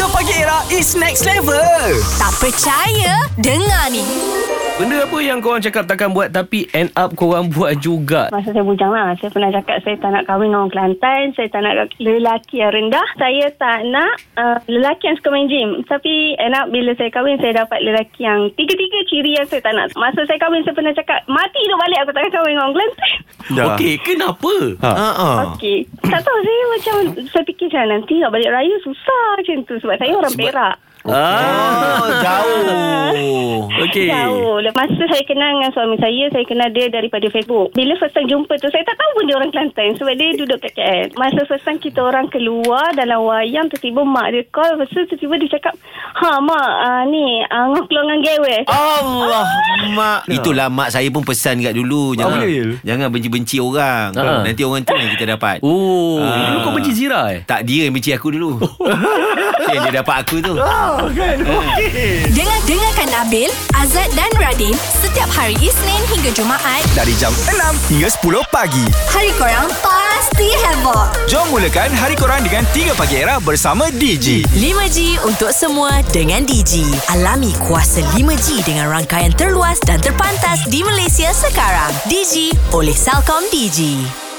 3 Pagi Era is next level. Tak percaya? Dengar ni. Benda apa yang korang cakap takkan buat tapi end up korang buat juga? Masa saya bujang lah Saya pernah cakap Saya tak nak kahwin dengan orang Kelantan Saya tak nak lelaki yang rendah Saya tak nak uh, Lelaki yang suka main gym Tapi end up Bila saya kahwin Saya dapat lelaki yang Tiga-tiga ciri yang saya tak nak Masa saya kahwin Saya pernah cakap Mati tu balik Aku takkan kahwin dengan orang Kelantan Dah. Okey, kenapa? Ha. Ha. Okey Tak tahu saya macam Saya fikir macam Nanti nak balik raya Susah macam tu Sebab saya orang Perak Ah, Oh, jauh. Okey. Jauh. Masa saya kenal dengan suami saya, saya kenal dia daripada Facebook. Bila first time jumpa tu, saya tak tahu pun dia orang Kelantan. Sebab dia duduk kat KL. Masa first time kita orang keluar dalam wayang, tiba-tiba mak dia call. Lepas tu tiba-tiba dia cakap, Ha, mak, uh, ni, uh, ngah keluar dengan gewe. Allah mak Itulah mak saya pun pesan kat dulu Jangan boleh? jangan benci-benci orang Ha. Nanti orang tu yang kita dapat Oh, Ah. dulu kau benci Zira eh? Tak dia yang benci aku dulu Yang dia dapat aku tu Dengar dengarkan Nabil, Azad dan Radin setiap hari Isnin hingga Jumaat. Dari jam 6 hingga 10 pagi. Hari korang pasti heboh. Jom mulakan hari korang dengan 3 Pagi Era bersama DG. 5G untuk semua dengan Digi. Alami kuasa 5G dengan rangkaian terluas dan terpantas di Malaysia sekarang. Digi oleh Celcom Digi.